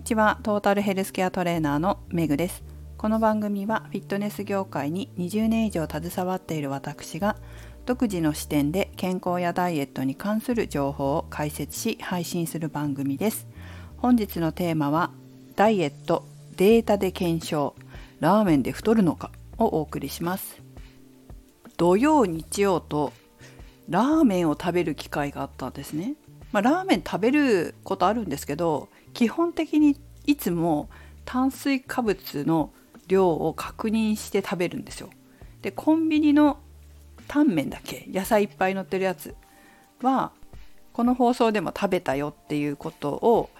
にちは。トータルヘルスケアトレーナーのメグです。この番組はフィットネス業界に20年以上携わっている私が独自の視点で健康やダイエットに関する情報を解説し配信する番組です。本日のテーマはダイエットデータで検証ラーメンで太るのかをお送りします。土曜日曜とラーメンを食べる機会があったんですね。まあ、ラーメン食べることあるんですけど基本的にいつも炭水化物の量を確認して食べるんですよ。でコンビニのタンメンだけ？野菜いっぱい乗ってるやつはこの放送でも食べたよっていうことを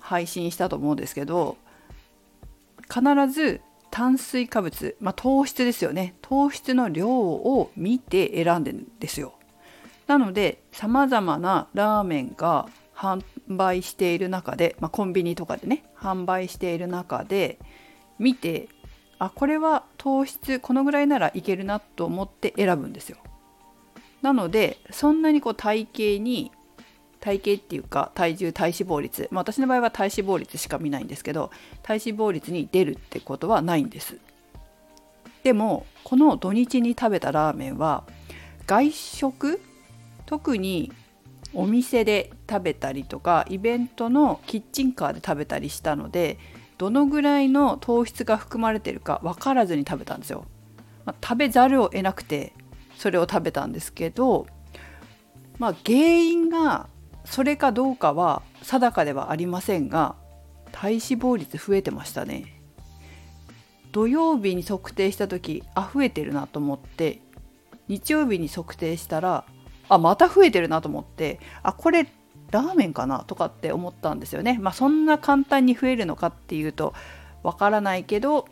配信したと思うんですけど必ず炭水化物、まあ、糖質ですよね糖質の量を見て選んでるんですよ。なのでさまざまなラーメンが販売している中で、まあ、コンビニとかでね販売している中で見てあこれは糖質このぐらいならいけるなと思って選ぶんですよ。なのでそんなにこう体型に体型っていうか体重体脂肪率、まあ、私の場合は体脂肪率しか見ないんですけど体脂肪率に出るってことはないんです。でもこの土日に食べたラーメンは外食特にお店で食べたりとかイベントのキッチンカーで食べたりしたのでどのぐらいの糖質が含まれてるか分からずに食べたんですよ。まあ、食べざるを得なくてそれを食べたんですけど、まあ、原因がそれかどうかは定かではありませんが体脂肪率増えてましたね。土曜日に測定した時あ増えてるなと思って日曜日に測定したらあまた増えてるなと思ってあこれラーメンかなとかって思ったんですよね。まあそんな簡単に増えるのかっていうとわからないけど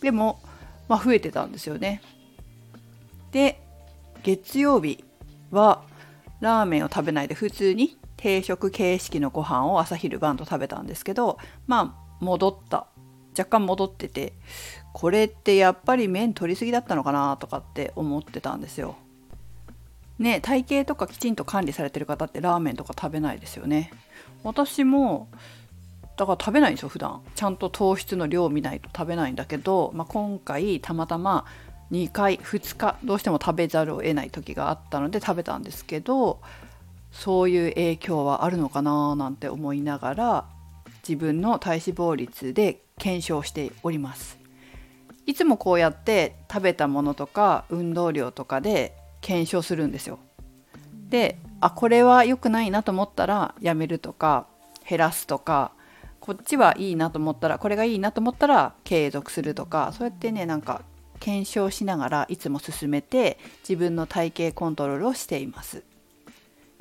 でも、まあ、増えてたんですよね。で月曜日はラーメンを食べないで普通に定食形式のご飯を朝昼晩と食べたんですけどまあ戻った若干戻っててこれってやっぱり麺取りすぎだったのかなとかって思ってたんですよ。ね体型とかきちんと管理されてる方ってラーメンとか食べないですよね。私もだから食べないんですよ普段。ちゃんと糖質の量を見ないと食べないんだけど、まあ、今回たまたま2回2日どうしても食べざるを得ない時があったので食べたんですけどそういう影響はあるのかななんて思いながら自分の体脂肪率で検証しております。いつもこうやって食べたものとか運動量とかで検証するんですよ。であこれは良くないなと思ったらやめるとか減らすとかこっちはいいなと思ったらこれがいいなと思ったら継続するとかそうやってねなんか検証しながらいつも進めて自分の体型コントロールをしています。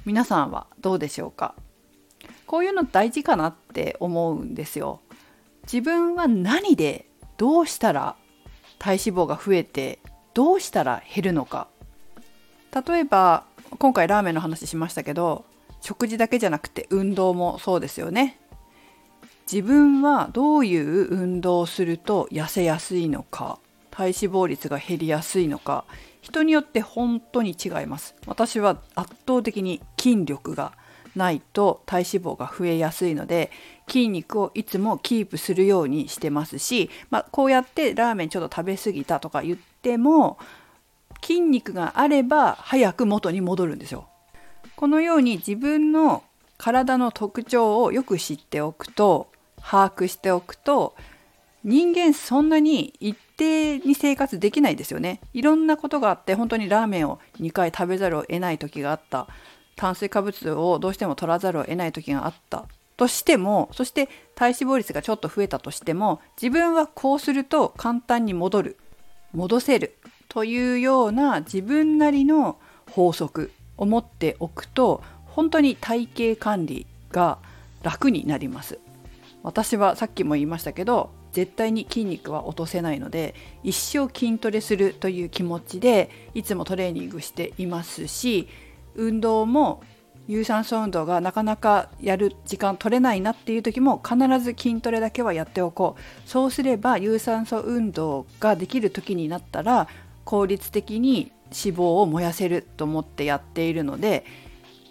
皆さんはどうでしょうか？こういうの大事かなって思うんですよ。自分は何でどうしたら体脂肪が増えてどうしたら減るのか。例えば今回ラーメンの話しましたけど食事だけじゃなくて運動もそうですよね。自分はどういう運動をすると痩せやすいのか体脂肪率が減りやすいのか人によって本当に違います。私は圧倒的に筋力がないと体脂肪が増えやすいので筋肉をいつもキープするようにしてますし、まあ、こうやってラーメンちょっと食べ過ぎたとか言っても筋肉があれば早く元に戻るんですよ。このように自分の体の特徴をよく知っておくと把握しておくと人間そんなに一定に生活できないですよね。いろんなことがあって本当にラーメンを2回食べざるを得ない時があった炭水化物をどうしても取らざるを得ない時があったとしてもそして体脂肪率がちょっと増えたとしても自分はこうすると簡単に戻る戻せるというような自分なりの法則を持っておくと本当に体型管理が楽になります。私はさっきも言いましたけど絶対に筋肉は落とせないので一生筋トレするという気持ちでいつもトレーニングしていますし運動も有酸素運動がなかなかやる時間取れないなっていう時も必ず筋トレだけはやっておこう。そうすれば有酸素運動ができる時になったら効率的に脂肪を燃やせると思ってやっているので、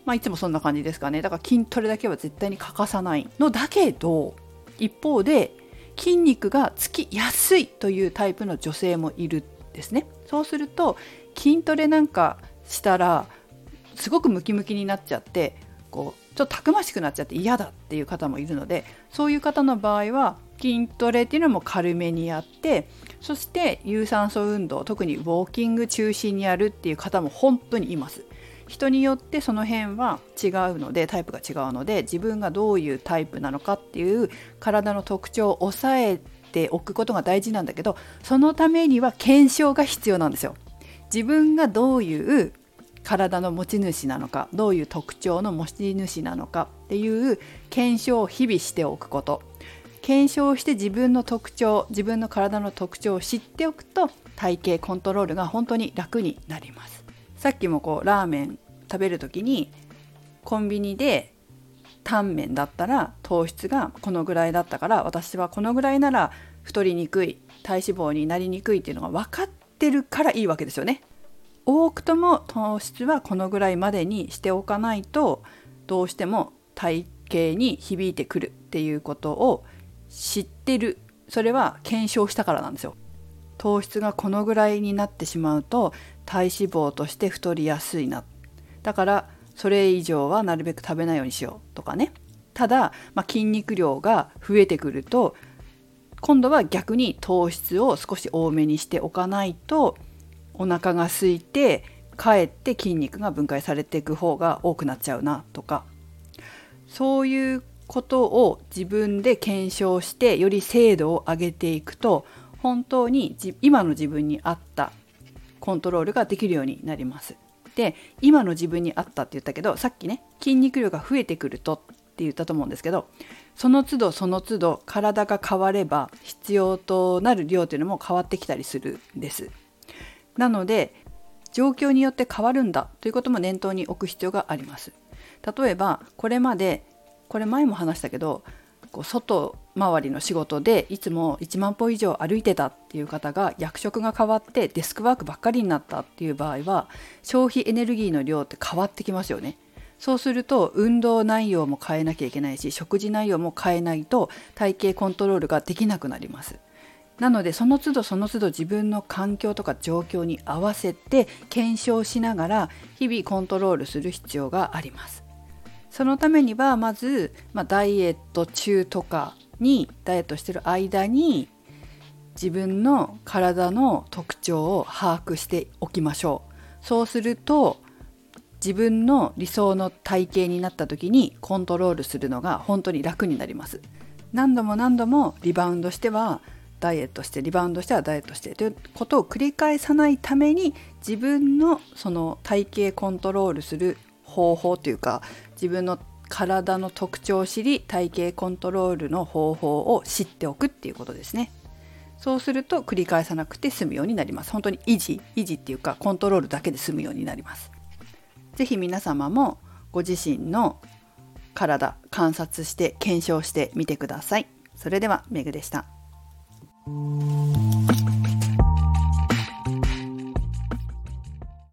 まあ、いつもそんな感じですかね。だから筋トレだけは絶対に欠かさないのだけど一方で筋肉がつきやすいというタイプの女性もいるんですね。そうすると筋トレなんかしたらすごくムキムキになっちゃってこうちょっとたくましくなっちゃって嫌だっていう方もいるのでそういう方の場合は筋トレっていうのも軽めにやってそして有酸素運動特にウォーキング中心にやるっていう方も本当にいます。人によってその辺は違うのでタイプが違うので自分がどういうタイプなのかっていう体の特徴を抑えておくことが大事なんだけどそのためには検証が必要なんですよ。自分がどういう体の持ち主なのかどういう特徴の持ち主なのかっていう検証を日々しておくこと検証して自分の特徴自分の体の特徴を知っておくと体型コントロールが本当に楽になります。さっきもこうラーメン食べる時にコンビニでタンメンだったら糖質がこのぐらいだったから私はこのぐらいなら太りにくい体脂肪になりにくいっていうのが分かってるからいいわけですよね。多くとも糖質はこのぐらいまでにしておかないとどうしても体型に響いてくるっていうことを知ってる。それは検証したからなんですよ。糖質がこのぐらいになってしまうと体脂肪として太りやすいな。だからそれ以上はなるべく食べないようにしようとかね。ただ、まあ、筋肉量が増えてくると今度は逆に糖質を少し多めにしておかないとお腹が空いてかえって筋肉が分解されていく方が多くなっちゃうなとか。そういうことを自分で検証してより精度を上げていくと本当に今の自分に合ったコントロールができるようになります。で今の自分に合ったって言ったけどさっきね筋肉量が増えてくるとって言ったと思うんですけどその都度その都度体が変われば必要となる量というのも変わってきたりするんです。なので状況によって変わるんだということも念頭に置く必要があります。例えばこれまでこれ前も話したけどこう外回りの仕事でいつも1万歩以上歩いてたっていう方が役職が変わってデスクワークばっかりになったっていう場合は消費エネルギーの量って変わってきますよね。そうすると運動内容も変えなきゃいけないし食事内容も変えないと体型コントロールができなくなります。なのでその都度その都度自分の環境とか状況に合わせて検証しながら日々コントロールする必要があります。そのためにはまず、まあ、ダイエット中とかにダイエットしてる間に自分の体の特徴を把握しておきましょう。そうすると自分の理想の体型になった時にコントロールするのが本当に楽になります。何度も何度もリバウンドしてはダイエットしてリバウンドしてはダイエットしてということを繰り返さないために自分のその体型コントロールする方法というか自分の体の特徴を知り体型コントロールの方法を知っておくっていうことですね。そうすると繰り返さなくて済むようになります。本当に維持、維持っていうかコントロールだけで済むようになります。是非皆様もご自身の体観察して検証してみてください。それではメグでした。